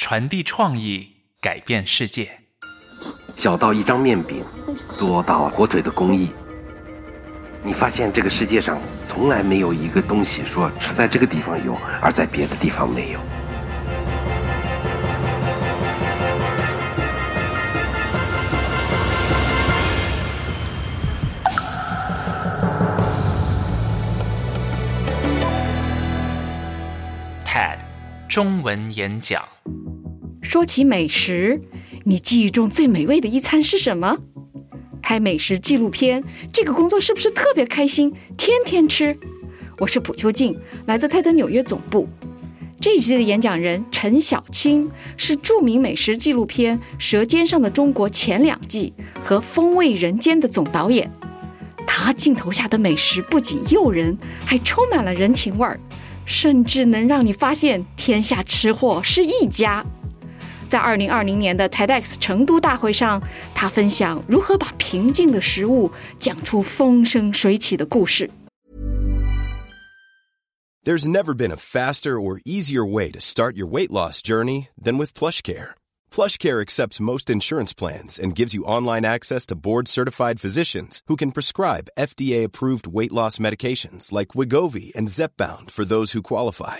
传递创意，改变世界。小到一张面饼，多到火腿的工艺。你发现这个世界上从来没有一个东西说只在这个地方有，而在别的地方没有。TED 中文演讲。说起美食，你记忆中最美味的一餐是什么？拍美食纪录片这个工作是不是特别开心？天天吃。我是朴秋静，来自泰德纽约总部。这一期的演讲人陈小青是著名美食纪录片《舌尖上的中国》前两季和《风味人间》的总导演。他镜头下的美食不仅诱人，还充满了人情味儿，甚至能让你发现天下吃货是一家。在二零二零年的 TEDx 成都大会上，他分享如何把平静的食物讲出风生水起的故事。 There's never been a faster or easier way to start your weight loss journey than with PlushCare. PlushCare accepts most insurance plans and gives you online access to board-certified physicians who can prescribe FDA-approved weight loss medications like Wigovi and Zepbound for those who qualify.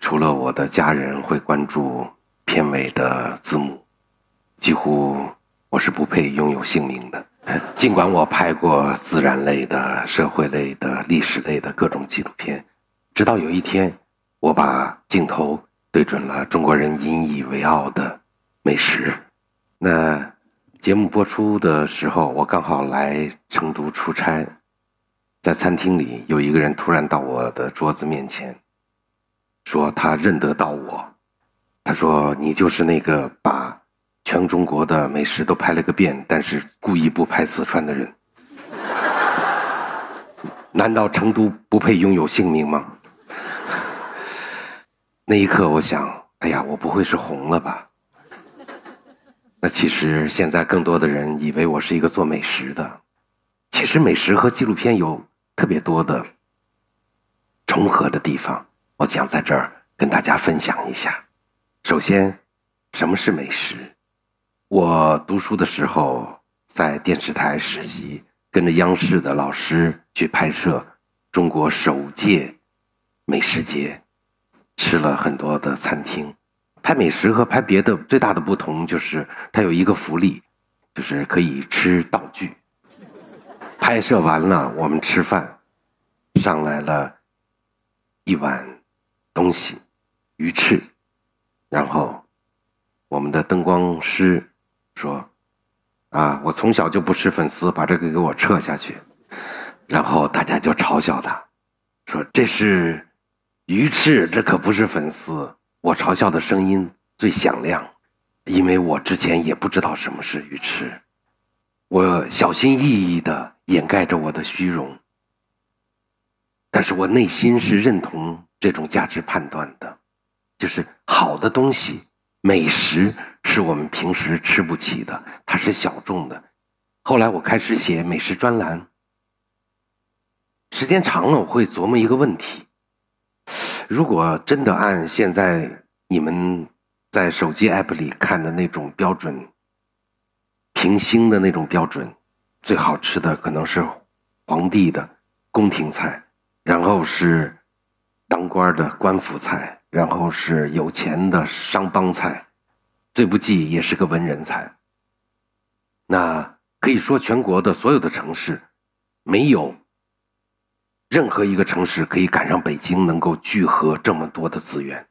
除了我的家人会关注片尾的字幕，几乎我是不配拥有姓名的。尽管我拍过自然类的、社会类的、历史类的各种纪录片，直到有一天，我把镜头对准了中国人引以为傲的美食。那节目播出的时候，我刚好来成都出差，在餐厅里有一个人突然到我的桌子面前，说他认得到我。他说：“你就是那个把全中国的美食都拍了个遍，但是故意不拍四川的人。难道成都不配拥有姓名吗？” 那一刻，我想：“哎呀，我不会是红了吧？”那其实现在更多的人以为我是一个做美食的，其实美食和纪录片有特别多的重合的地方，我想在这儿跟大家分享一下。首先，什么是美食？我读书的时候在电视台实习，跟着央视的老师去拍摄中国首届美食节，吃了很多的餐厅。拍美食和拍别的最大的不同就是，它有一个福利，就是可以吃道具。拍摄完了，我们吃饭，上来了一碗东西，鱼翅，然后我们的灯光师说：“啊，我从小就不吃粉丝，把这个给我撤下去。”然后大家就嘲笑他，说：“这是鱼翅，这可不是粉丝。”我嘲笑的声音最响亮，因为我之前也不知道什么是鱼翅，我小心翼翼的掩盖着我的虚荣，但是我内心是认同这种价值判断的，就是好的东西，美食是我们平时吃不起的，它是小众的。后来我开始写美食专栏，时间长了，我会琢磨一个问题。如果真的按现在你们在手机 app 里看的那种标准，评星的那种标准，最好吃的可能是皇帝的宫廷菜，然后是当官的官府菜，然后是有钱的商帮菜，最不济也是个文人才。那可以说，全国的所有的城市，没有任何一个城市可以赶上北京，能够聚合这么多的资源。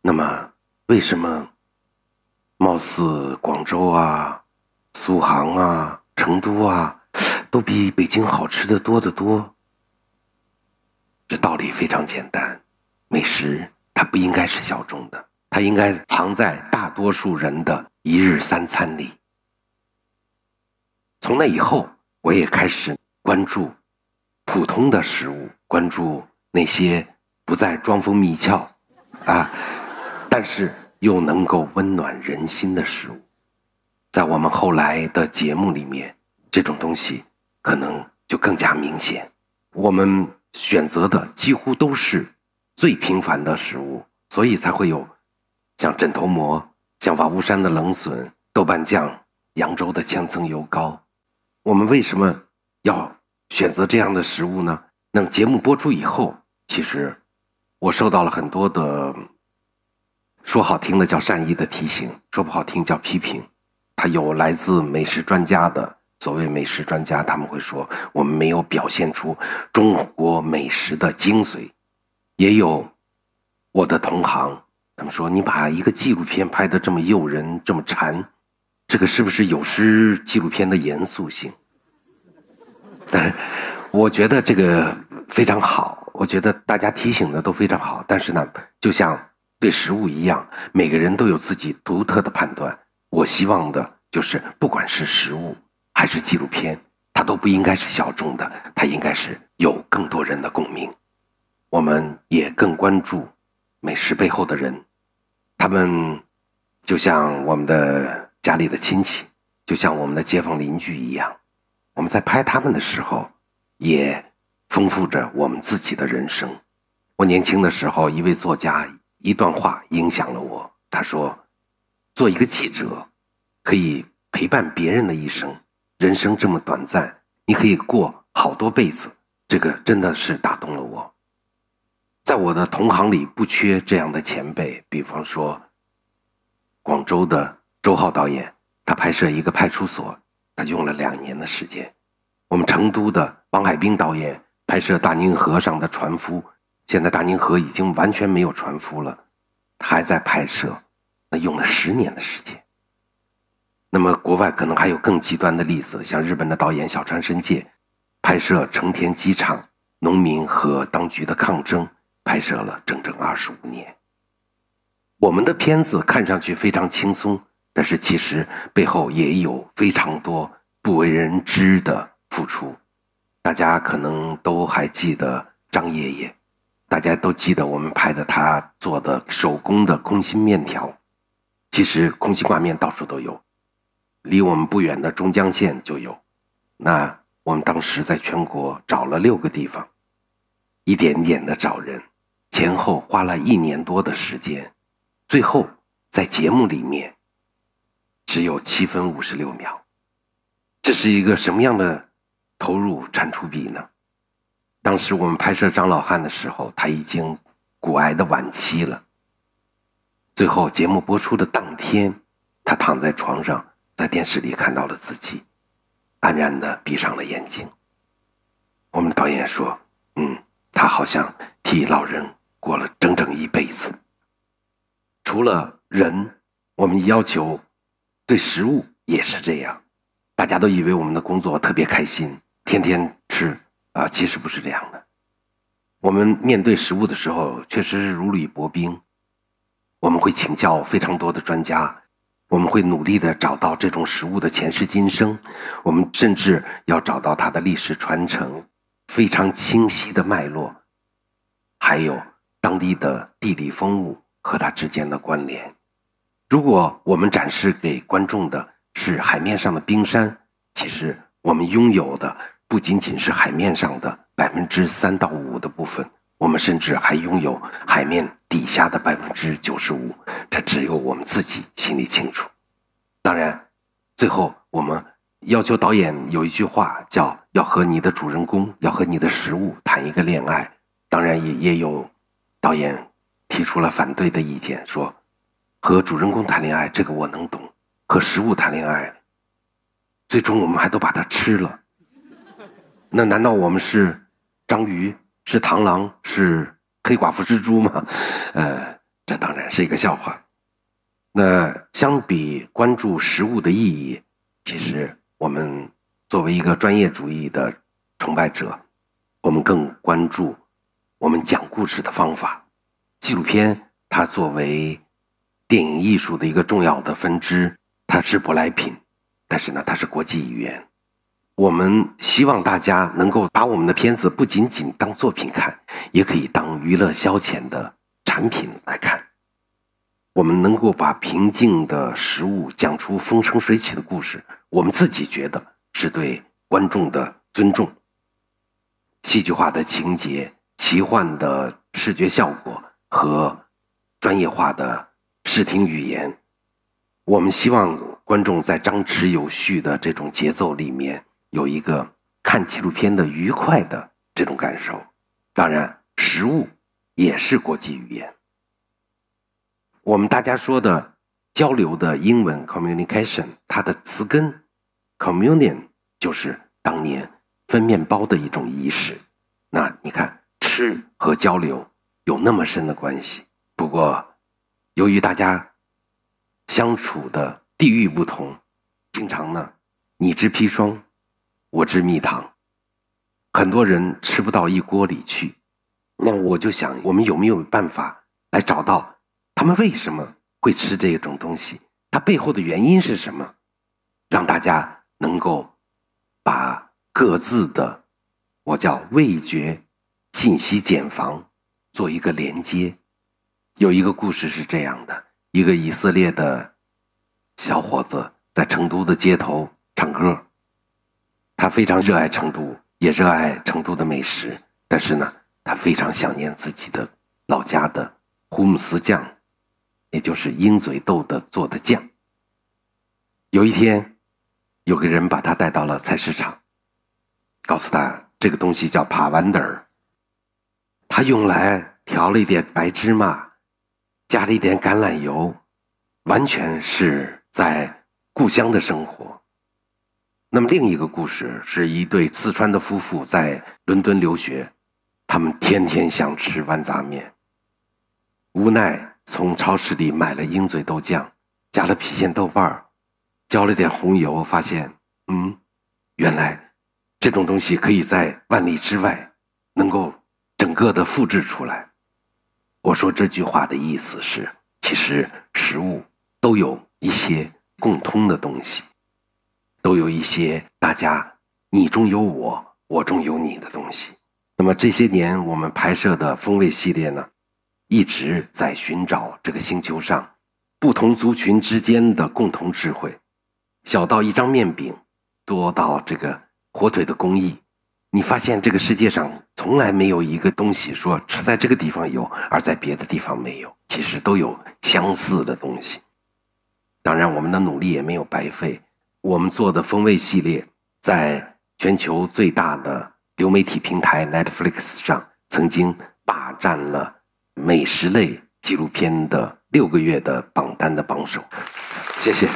那么，为什么貌似广州啊、苏杭啊、成都啊，都比北京好吃的多得多？这道理非常简单，美食它不应该是小众的，它应该藏在大多数人的一日三餐里。从那以后，我也开始关注普通的食物，关注那些不再装疯迷窍啊，但是又能够温暖人心的食物。在我们后来的节目里面，这种东西可能就更加明显。我们。选择的几乎都是最平凡的食物，所以才会有像枕头馍、像瓦屋山的冷笋、豆瓣酱、扬州的千层油糕。我们为什么要选择这样的食物呢？那节目播出以后，其实我受到了很多的说好听的叫善意的提醒，说不好听叫批评。它有来自美食专家的。所谓美食专家，他们会说我们没有表现出中国美食的精髓。也有我的同行，他们说你把一个纪录片拍得这么诱人、这么馋，这个是不是有失纪录片的严肃性？但是我觉得这个非常好，我觉得大家提醒的都非常好。但是呢，就像对食物一样，每个人都有自己独特的判断。我希望的就是，不管是食物。还是纪录片，它都不应该是小众的，它应该是有更多人的共鸣。我们也更关注美食背后的人，他们就像我们的家里的亲戚，就像我们的街坊邻居一样。我们在拍他们的时候，也丰富着我们自己的人生。我年轻的时候，一位作家一段话影响了我。他说：“做一个记者，可以陪伴别人的一生。”人生这么短暂，你可以过好多辈子，这个真的是打动了我。在我的同行里不缺这样的前辈，比方说广州的周浩导演，他拍摄一个派出所，他用了两年的时间；我们成都的王海兵导演拍摄大宁河上的船夫，现在大宁河已经完全没有船夫了，他还在拍摄，那用了十年的时间。那么，国外可能还有更极端的例子，像日本的导演小川伸介，拍摄成田机场农民和当局的抗争，拍摄了整整二十五年。我们的片子看上去非常轻松，但是其实背后也有非常多不为人知的付出。大家可能都还记得张爷爷，大家都记得我们拍的他做的手工的空心面条。其实空心挂面到处都有。离我们不远的中江县就有，那我们当时在全国找了六个地方，一点点的找人，前后花了一年多的时间，最后在节目里面只有七分五十六秒，这是一个什么样的投入产出比呢？当时我们拍摄张老汉的时候，他已经骨癌的晚期了，最后节目播出的当天，他躺在床上。在电视里看到了自己，安然的闭上了眼睛。我们导演说：“嗯，他好像替老人过了整整一辈子。除了人，我们要求对食物也是这样。大家都以为我们的工作特别开心，天天吃啊，其实不是这样的。我们面对食物的时候，确实是如履薄冰。我们会请教非常多的专家。”我们会努力的找到这种食物的前世今生，我们甚至要找到它的历史传承，非常清晰的脉络，还有当地的地理风物和它之间的关联。如果我们展示给观众的是海面上的冰山，其实我们拥有的不仅仅是海面上的百分之三到五的部分。我们甚至还拥有海面底下的百分之九十五，只有我们自己心里清楚。当然，最后我们要求导演有一句话，叫“要和你的主人公，要和你的食物谈一个恋爱”。当然，也也有导演提出了反对的意见，说和主人公谈恋爱这个我能懂，和食物谈恋爱，最终我们还都把它吃了。那难道我们是章鱼、是螳螂、是黑寡妇蜘蛛吗？呃，这当然是一个笑话。那相比关注食物的意义，其实我们作为一个专业主义的崇拜者，我们更关注我们讲故事的方法。纪录片它作为电影艺术的一个重要的分支，它是舶来品，但是呢，它是国际语言。我们希望大家能够把我们的片子不仅仅当作品看，也可以当娱乐消遣的产品来看。我们能够把平静的食物讲出风生水起的故事，我们自己觉得是对观众的尊重。戏剧化的情节、奇幻的视觉效果和专业化的视听语言，我们希望观众在张弛有序的这种节奏里面。有一个看纪录片的愉快的这种感受，当然，食物也是国际语言。我们大家说的交流的英文 communication，它的词根 communion 就是当年分面包的一种仪式。那你看，吃和交流有那么深的关系。不过，由于大家相处的地域不同，经常呢，你知砒霜。我知蜜糖，很多人吃不到一锅里去。那我就想，我们有没有办法来找到他们为什么会吃这种东西？它背后的原因是什么？让大家能够把各自的我叫味觉信息茧房做一个连接。有一个故事是这样的：一个以色列的小伙子在成都的街头唱歌。他非常热爱成都，也热爱成都的美食，但是呢，他非常想念自己的老家的胡姆斯酱，也就是鹰嘴豆的做的酱。有一天，有个人把他带到了菜市场，告诉他这个东西叫帕万德尔，他用来调了一点白芝麻，加了一点橄榄油，完全是在故乡的生活。那么另一个故事是一对四川的夫妇在伦敦留学，他们天天想吃豌杂面，无奈从超市里买了鹰嘴豆酱，加了郫县豆瓣儿，浇了点红油，发现，嗯，原来这种东西可以在万里之外能够整个的复制出来。我说这句话的意思是，其实食物都有一些共通的东西。都有一些大家你中有我，我中有你的东西。那么这些年我们拍摄的风味系列呢，一直在寻找这个星球上不同族群之间的共同智慧。小到一张面饼，多到这个火腿的工艺，你发现这个世界上从来没有一个东西说只在这个地方有，而在别的地方没有。其实都有相似的东西。当然，我们的努力也没有白费。我们做的风味系列，在全球最大的流媒体平台 Netflix 上，曾经霸占了美食类纪录片的六个月的榜单的榜首。谢谢。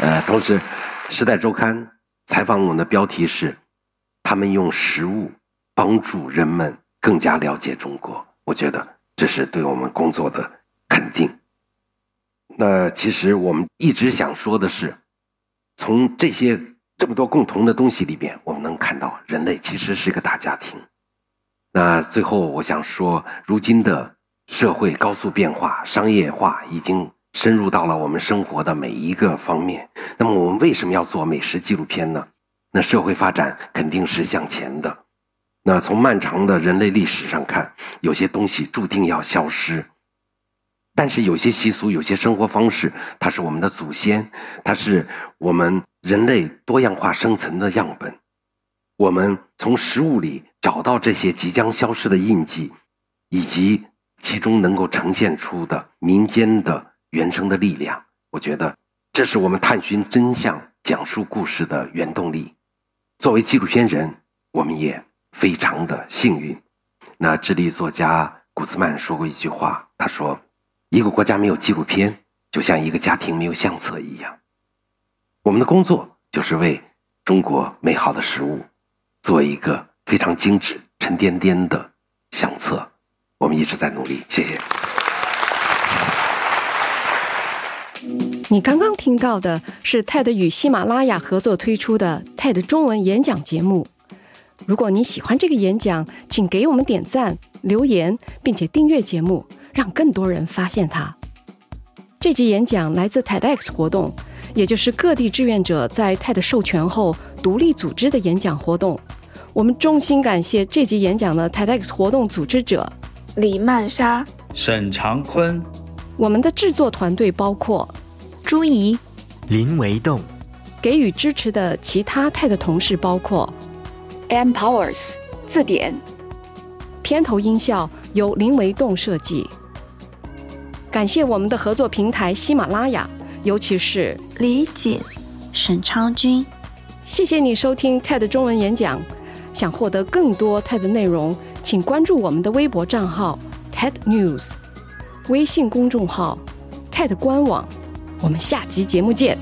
呃，同时，《时代周刊》采访我们的标题是：“他们用食物帮助人们更加了解中国。”我觉得这是对我们工作的肯定。那其实我们一直想说的是。从这些这么多共同的东西里边，我们能看到人类其实是一个大家庭。那最后我想说，如今的社会高速变化、商业化已经深入到了我们生活的每一个方面。那么我们为什么要做美食纪录片呢？那社会发展肯定是向前的。那从漫长的人类历史上看，有些东西注定要消失。但是有些习俗、有些生活方式，它是我们的祖先，它是我们人类多样化生存的样本。我们从食物里找到这些即将消失的印记，以及其中能够呈现出的民间的原生的力量。我觉得这是我们探寻真相、讲述故事的原动力。作为纪录片人，我们也非常的幸运。那智利作家古兹曼说过一句话，他说：“一个国家没有纪录片，就像一个家庭没有相册一样。”我们的工作就是为中国美好的食物做一个非常精致、沉甸甸的相册。我们一直在努力，谢谢。你刚刚听到的是 TED 与喜马拉雅合作推出的 TED 中文演讲节目。如果你喜欢这个演讲，请给我们点赞、留言，并且订阅节目，让更多人发现它。这集演讲来自 TEDx 活动，也就是各地志愿者在 TED 授权后独立组织的演讲活动。我们衷心感谢这集演讲的 TEDx 活动组织者李曼莎、沈长坤。我们的制作团队包括朱怡、林维栋。给予支持的其他 TED 同事包括 M Powers 字典。片头音效由林维栋设计。感谢我们的合作平台喜马拉雅，尤其是李锦、沈昌军。谢谢你收听 TED 中文演讲。想获得更多 TED 内容，请关注我们的微博账号 TED News，微信公众号 TED 官网。我们下集节目见。